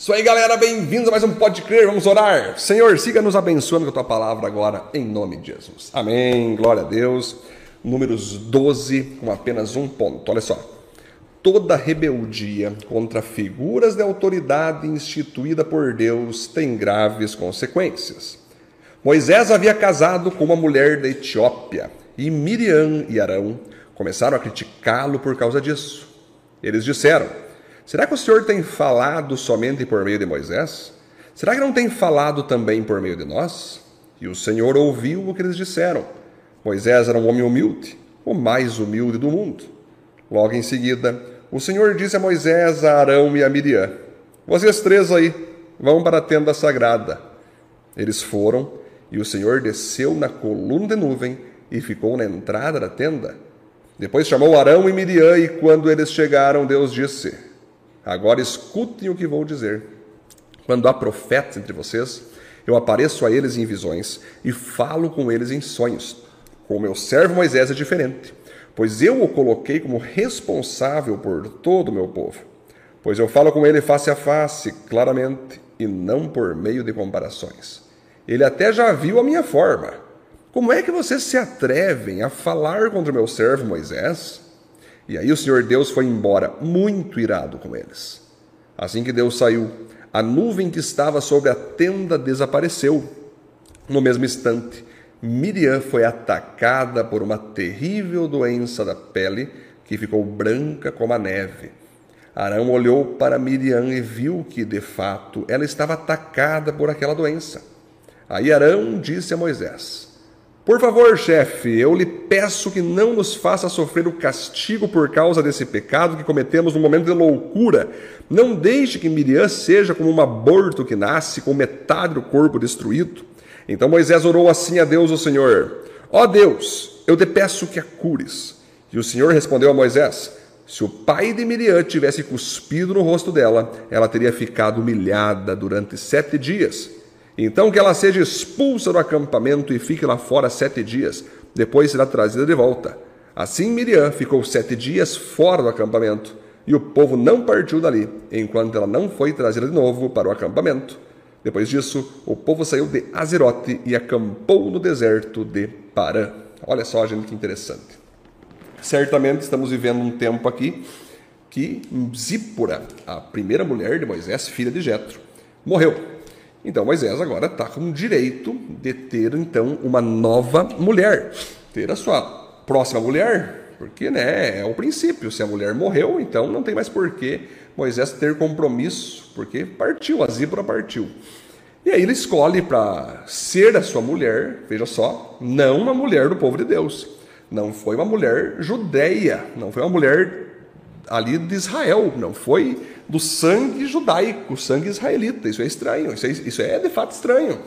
Isso aí, galera, bem-vindos a mais um Pode Crer, vamos orar. Senhor, siga nos abençoando com a tua palavra agora, em nome de Jesus. Amém, glória a Deus. Números 12, com apenas um ponto. Olha só. Toda rebeldia contra figuras de autoridade instituída por Deus tem graves consequências. Moisés havia casado com uma mulher da Etiópia e Miriam e Arão começaram a criticá-lo por causa disso. Eles disseram: Será que o Senhor tem falado somente por meio de Moisés? Será que não tem falado também por meio de nós? E o Senhor ouviu o que eles disseram. Moisés era um homem humilde, o mais humilde do mundo. Logo em seguida, o Senhor disse a Moisés, a Arão e a Miriam: Vocês três aí, vão para a tenda sagrada. Eles foram, e o Senhor desceu na coluna de nuvem e ficou na entrada da tenda. Depois chamou Arão e Miriam, e quando eles chegaram, Deus disse: Agora escutem o que vou dizer. Quando há profetas entre vocês, eu apareço a eles em visões e falo com eles em sonhos. Com o meu servo Moisés é diferente, pois eu o coloquei como responsável por todo o meu povo. Pois eu falo com ele face a face, claramente, e não por meio de comparações. Ele até já viu a minha forma. Como é que vocês se atrevem a falar contra o meu servo Moisés? E aí o Senhor Deus foi embora, muito irado com eles. Assim que Deus saiu, a nuvem que estava sobre a tenda desapareceu. No mesmo instante, Miriam foi atacada por uma terrível doença da pele que ficou branca como a neve. Arão olhou para Miriam e viu que, de fato, ela estava atacada por aquela doença. Aí Arão disse a Moisés: por favor, chefe, eu lhe peço que não nos faça sofrer o castigo por causa desse pecado que cometemos no momento de loucura. Não deixe que Miriam seja como um aborto que nasce com metade do corpo destruído. Então Moisés orou assim a Deus, o Senhor: Ó oh Deus, eu te peço que a cures. E o Senhor respondeu a Moisés: Se o pai de Miriam tivesse cuspido no rosto dela, ela teria ficado humilhada durante sete dias. Então que ela seja expulsa do acampamento e fique lá fora sete dias, depois será trazida de volta. Assim Miriam ficou sete dias fora do acampamento, e o povo não partiu dali, enquanto ela não foi trazida de novo para o acampamento. Depois disso, o povo saiu de Azerote e acampou no deserto de Parã. Olha só, gente, que interessante. Certamente estamos vivendo um tempo aqui que Zípora, a primeira mulher de Moisés, filha de Jetro, morreu. Então Moisés agora está com o direito de ter então uma nova mulher, ter a sua próxima mulher, porque né, é o princípio. Se a mulher morreu, então não tem mais porquê Moisés ter compromisso, porque partiu, a zíbora partiu. E aí ele escolhe para ser a sua mulher, veja só, não uma mulher do povo de Deus, não foi uma mulher judeia, não foi uma mulher ali de Israel, não foi do sangue judaico, sangue israelita. Isso é estranho, isso é, isso é de fato estranho.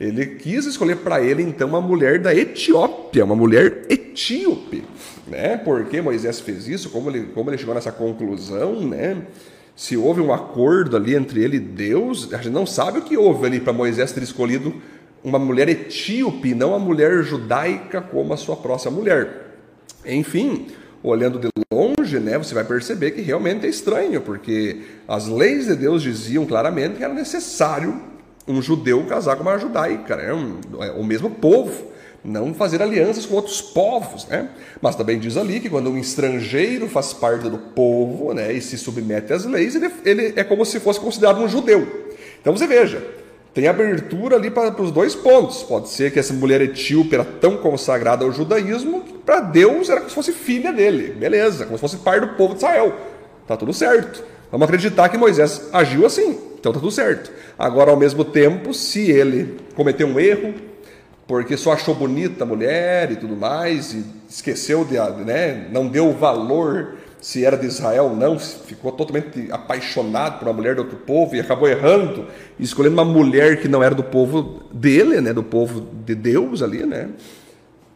Ele quis escolher para ele então uma mulher da Etiópia, uma mulher etíope, né? Porque Moisés fez isso? Como ele, como ele chegou nessa conclusão, né? Se houve um acordo ali entre ele e Deus, a gente não sabe o que houve ali para Moisés ter escolhido uma mulher etíope, não a mulher judaica como a sua próxima mulher. Enfim, olhando de longe, né, você vai perceber que realmente é estranho, porque as leis de Deus diziam claramente que era necessário um judeu casar com uma judaica, né, um, é, o mesmo povo, não fazer alianças com outros povos, né? Mas também diz ali que quando um estrangeiro faz parte do povo, né, e se submete às leis, ele, ele é como se fosse considerado um judeu. Então você veja, tem abertura ali para os dois pontos. Pode ser que essa mulher etíope era tão consagrada ao judaísmo que para Deus era como se fosse filha dele. Beleza, como se fosse pai do povo de Israel. Tá tudo certo. Vamos acreditar que Moisés agiu assim. Então tá tudo certo. Agora, ao mesmo tempo, se ele cometeu um erro, porque só achou bonita a mulher e tudo mais, e esqueceu de, né, não deu valor se era de Israel ou não, ficou totalmente apaixonado por uma mulher de outro povo e acabou errando, escolhendo uma mulher que não era do povo dele, né, do povo de Deus ali, né?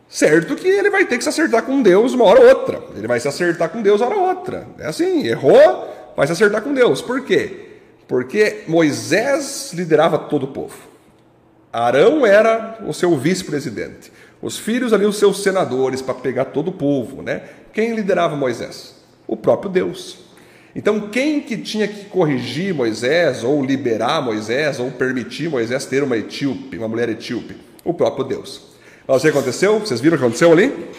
Certo que ele vai ter que se acertar com Deus uma hora ou outra. Ele vai se acertar com Deus uma hora ou outra. É assim, errou, vai se acertar com Deus. Por quê? Porque Moisés liderava todo o povo. Arão era o seu vice-presidente. Os filhos ali, os seus senadores, para pegar todo o povo. Né? Quem liderava Moisés? O próprio Deus. Então, quem que tinha que corrigir Moisés, ou liberar Moisés, ou permitir Moisés ter uma etíope, uma mulher etíope? O próprio Deus. O que aconteceu? Vocês viram o que aconteceu ali?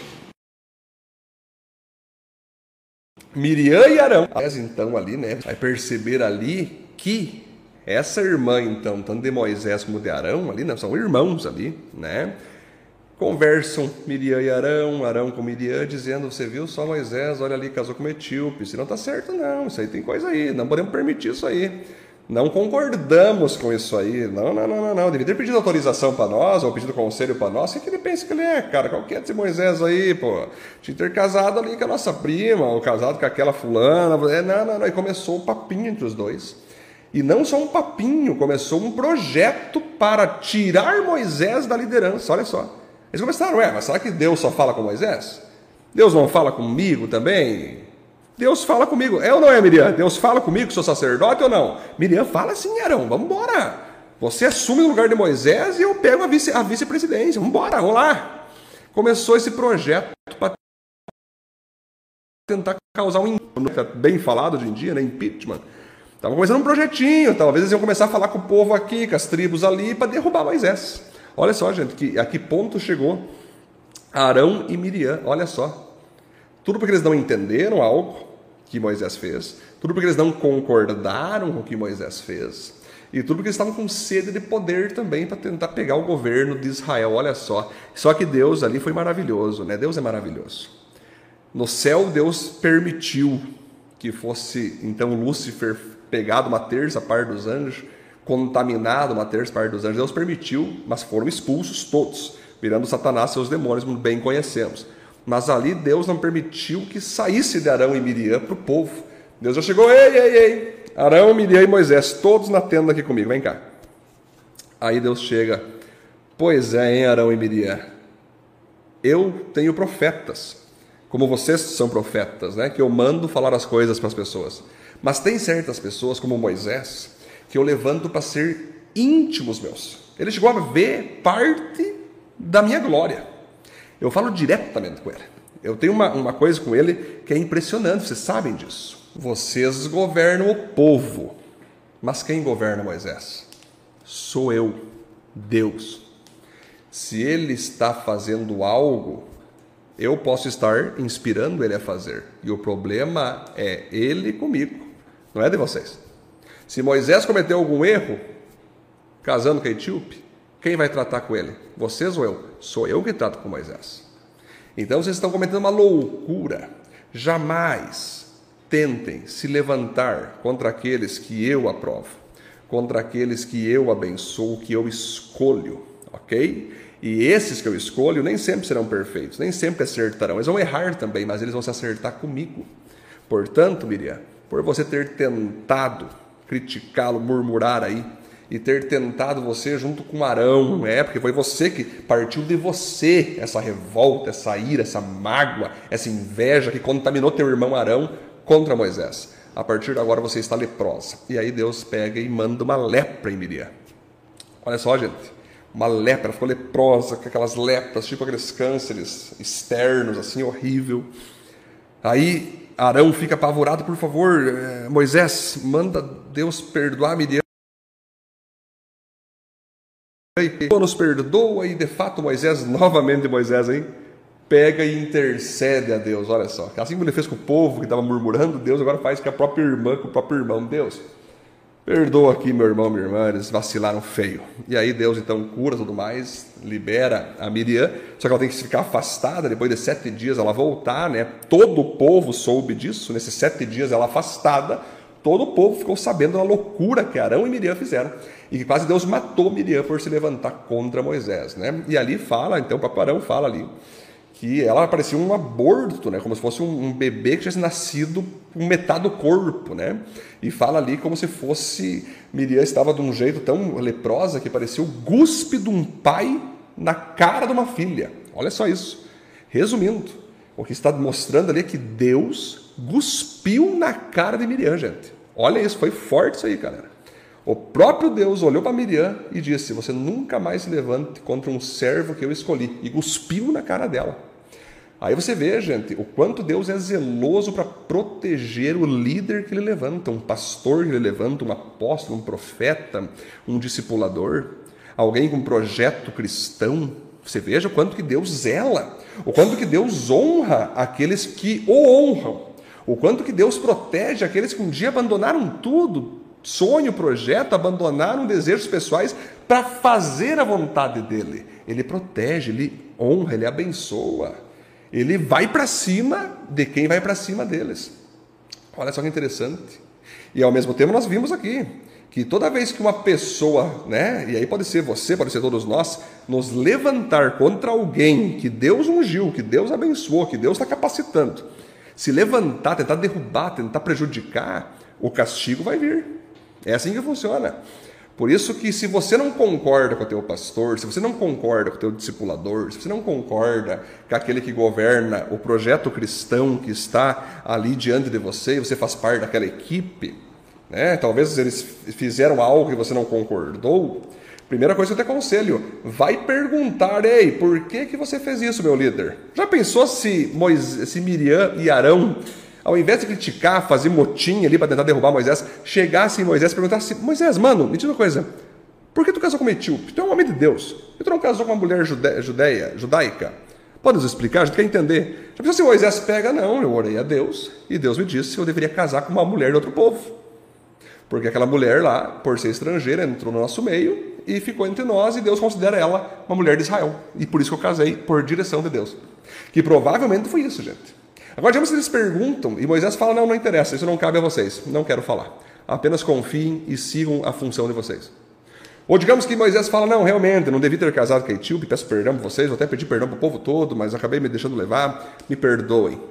Miriam e Arão. Então, ali, né, vai perceber ali que essa irmã, então, tanto de Moisés como de Arão, ali, né, são irmãos ali, né? Conversam Miriam e Arão, Arão com Miriam, dizendo: Você viu só Moisés, olha ali, casou com etíope. Se não está certo, não, isso aí tem coisa aí, não podemos permitir isso aí. Não concordamos com isso aí. Não, não, não, não, não. Devia ter pedido autorização para nós, ou pedido conselho para nós. O que ele pensa que ele é, cara? Qual que é esse Moisés aí, pô? Tinha ter casado ali com a nossa prima, ou casado com aquela fulana. É, não, não, não. E começou um papinho entre os dois. E não só um papinho, começou um projeto para tirar Moisés da liderança. Olha só. Eles começaram, ué, mas será que Deus só fala com Moisés? Deus não fala comigo também? Deus fala comigo. É ou não é, Miriam? Deus fala comigo, sou sacerdote ou não? Miriam fala sim, Arão, vamos embora. Você assume o lugar de Moisés e eu pego a, vice, a vice-presidência. Vamos embora, vamos lá. Começou esse projeto para tentar causar um bem falado hoje em dia, né? Impeachment. Estava começando um projetinho, talvez eles iam começar a falar com o povo aqui, com as tribos ali, para derrubar Moisés. Olha só, gente, que, a que ponto chegou Arão e Miriam. Olha só. Tudo porque eles não entenderam algo que Moisés fez, tudo porque eles não concordaram com o que Moisés fez, e tudo porque eles estavam com sede de poder também para tentar pegar o governo de Israel. Olha só. Só que Deus ali foi maravilhoso, né? Deus é maravilhoso. No céu, Deus permitiu que fosse então Lúcifer pegado uma terça parte dos anjos, contaminado uma terça parte dos anjos. Deus permitiu, mas foram expulsos todos, virando Satanás seus demônios, como bem conhecemos. Mas ali Deus não permitiu que saísse de Arão e Miriam para o povo. Deus já chegou, ei, ei, ei, Arão, Miriam e Moisés, todos na tenda aqui comigo, vem cá. Aí Deus chega, pois é, hein, Arão e Miriam, eu tenho profetas, como vocês são profetas, né? Que eu mando falar as coisas para as pessoas. Mas tem certas pessoas, como Moisés, que eu levanto para ser íntimos meus. Ele chegou a ver parte da minha glória. Eu falo diretamente com ele. Eu tenho uma, uma coisa com ele que é impressionante, vocês sabem disso. Vocês governam o povo, mas quem governa Moisés? Sou eu, Deus. Se ele está fazendo algo, eu posso estar inspirando ele a fazer. E o problema é ele comigo, não é de vocês. Se Moisés cometeu algum erro, casando com a etíope, quem vai tratar com ele? Vocês ou eu? Sou eu que trato com Moisés. Então vocês estão cometendo uma loucura. Jamais tentem se levantar contra aqueles que eu aprovo, contra aqueles que eu abençoo, que eu escolho, ok? E esses que eu escolho nem sempre serão perfeitos, nem sempre acertarão. Eles vão errar também, mas eles vão se acertar comigo. Portanto, Miriam, por você ter tentado criticá-lo, murmurar aí, e ter tentado você junto com Arão, é, porque foi você que partiu de você essa revolta, essa ira, essa mágoa, essa inveja que contaminou teu irmão Arão contra Moisés. A partir de agora você está leprosa. E aí Deus pega e manda uma lepra em Miriam. Olha só, gente. Uma lepra, ficou leprosa, com aquelas lepras, tipo aqueles cânceres externos, assim, horrível. Aí Arão fica apavorado, por favor, eh, Moisés, manda Deus perdoar Miriam nos perdoa e de fato Moisés, novamente Moisés, hein? Pega e intercede a Deus, olha só. Assim como ele fez com o povo que estava murmurando, Deus agora faz com a própria irmã, com o próprio irmão. Deus, perdoa aqui meu irmão, minha irmã, eles vacilaram feio. E aí Deus então cura tudo mais, libera a Miriam, só que ela tem que ficar afastada, depois de sete dias ela voltar, né? Todo o povo soube disso, nesses sete dias ela afastada, todo o povo ficou sabendo da loucura que Arão e Miriam fizeram e que quase Deus matou Miriam por se levantar contra Moisés, né? E ali fala, então o paparão fala ali que ela parecia um aborto, né? Como se fosse um, um bebê que tivesse nascido com metade do corpo, né? E fala ali como se fosse Miriam estava de um jeito tão leprosa que parecia o guspe de um pai na cara de uma filha. Olha só isso. Resumindo, o que está mostrando ali é que Deus cuspiu na cara de Miriam, gente. Olha isso, foi forte isso aí, galera. O próprio Deus olhou para Miriam e disse: Você nunca mais se levante contra um servo que eu escolhi. E cuspiu na cara dela. Aí você vê, gente, o quanto Deus é zeloso para proteger o líder que ele levanta, um pastor que ele levanta, um apóstolo, um profeta, um discipulador, alguém com um projeto cristão. Você veja o quanto que Deus zela, o quanto que Deus honra aqueles que o honram, o quanto que Deus protege aqueles que um dia abandonaram tudo, sonho, projeto, abandonaram desejos pessoais para fazer a vontade dele. Ele protege, ele honra, ele abençoa ele vai para cima de quem vai para cima deles. Olha só que interessante. E ao mesmo tempo nós vimos aqui que toda vez que uma pessoa, né, e aí pode ser você, pode ser todos nós, nos levantar contra alguém que Deus ungiu, que Deus abençoou, que Deus está capacitando, se levantar, tentar derrubar, tentar prejudicar, o castigo vai vir. É assim que funciona. Por isso que se você não concorda com o teu pastor, se você não concorda com o teu discipulador, se você não concorda com aquele que governa o projeto cristão que está ali diante de você, você faz parte daquela equipe, né? talvez eles fizeram algo que você não concordou, primeira coisa que eu te aconselho, vai perguntar, ei, por que, que você fez isso, meu líder? Já pensou se, Moisés, se Miriam e Arão ao invés de criticar, fazer motim ali para tentar derrubar Moisés, chegasse em Moisés e perguntasse: Moisés, mano, me diz uma coisa, por que tu casou com etíope? Tu é um homem de Deus. E tu não casou com uma mulher jude judeia, judaica? Pode nos explicar? A gente quer entender. Já pensou se Moisés pega? Não, eu orei a Deus e Deus me disse que eu deveria casar com uma mulher de outro povo. Porque aquela mulher lá, por ser estrangeira, entrou no nosso meio e ficou entre nós e Deus considera ela uma mulher de Israel. E por isso que eu casei, por direção de Deus. Que provavelmente foi isso, gente. Agora, digamos que eles perguntam e Moisés fala: Não, não interessa, isso não cabe a vocês, não quero falar. Apenas confiem e sigam a função de vocês. Ou digamos que Moisés fala: Não, realmente, não devia ter casado com a Etíope, peço perdão para vocês, vou até pedir perdão para o povo todo, mas acabei me deixando levar, me perdoem.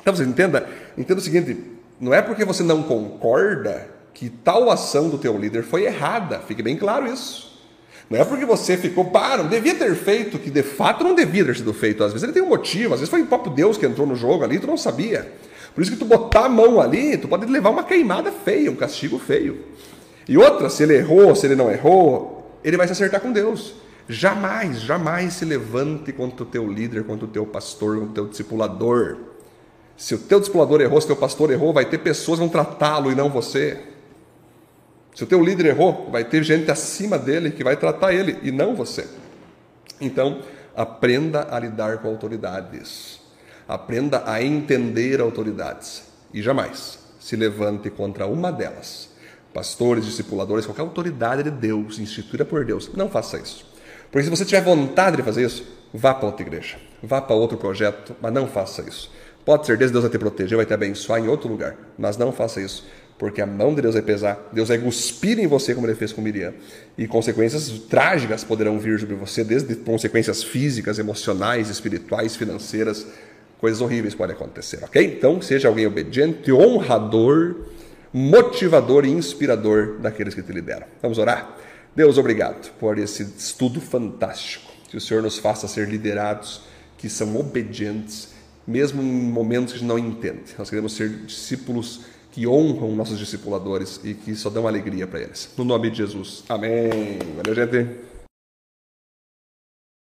Então você entenda, entenda o seguinte: não é porque você não concorda que tal ação do teu líder foi errada, fique bem claro isso. Não é porque você ficou, para, não devia ter feito, que de fato não devia ter sido feito. Às vezes ele tem um motivo, às vezes foi o próprio Deus que entrou no jogo ali, tu não sabia. Por isso que tu botar a mão ali, tu pode levar uma queimada feia, um castigo feio. E outra, se ele errou, se ele não errou, ele vai se acertar com Deus. Jamais, jamais se levante contra o teu líder, contra o teu pastor, contra o teu discipulador. Se o teu discipulador errou, se o teu pastor errou, vai ter pessoas que vão tratá-lo e não você. Se o teu líder errou, vai ter gente acima dele que vai tratar ele e não você. Então, aprenda a lidar com autoridades. Aprenda a entender autoridades. E jamais se levante contra uma delas. Pastores, discipuladores, qualquer autoridade de Deus, instituída por Deus, não faça isso. Porque se você tiver vontade de fazer isso, vá para outra igreja, vá para outro projeto, mas não faça isso. Pode ser Deus vai te proteger, vai te abençoar em outro lugar, mas não faça isso porque a mão de Deus vai pesar, Deus vai cuspir em você como ele fez com Miriam, e consequências trágicas poderão vir sobre você, desde consequências físicas, emocionais, espirituais, financeiras, coisas horríveis podem acontecer, ok? Então, seja alguém obediente, honrador, motivador e inspirador daqueles que te lideram. Vamos orar? Deus, obrigado por esse estudo fantástico, que o Senhor nos faça ser liderados que são obedientes, mesmo em momentos que não entende. Nós queremos ser discípulos que honram nossos discipuladores e que só dão alegria para eles. No nome de Jesus. Amém. Valeu, gente.